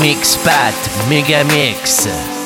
Mix Pat Mega Mix.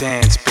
dance.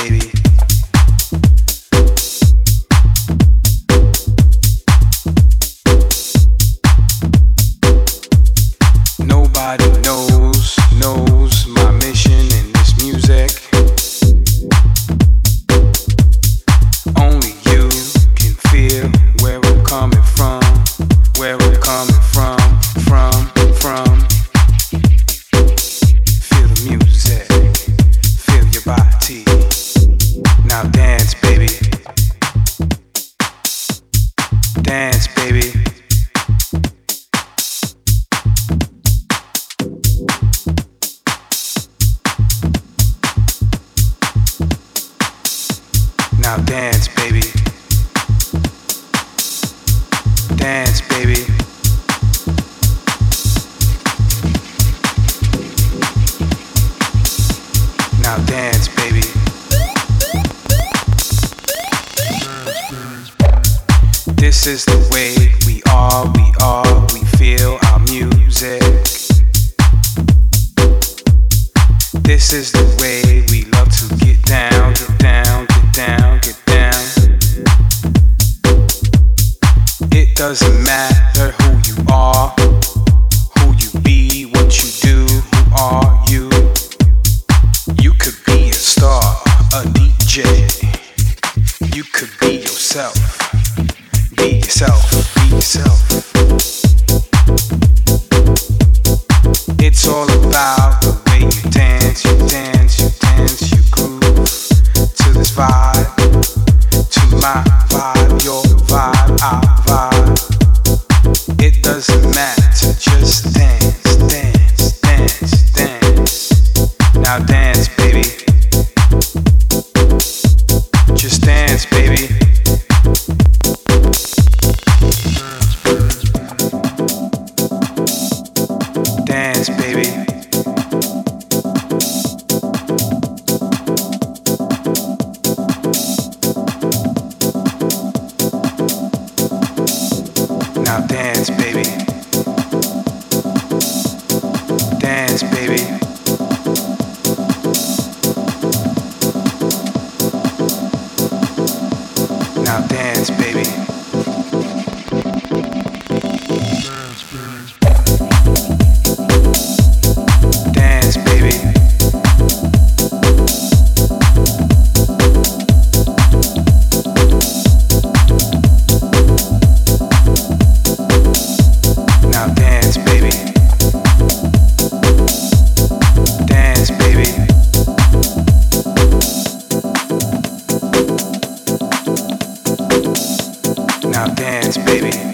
now dance, baby.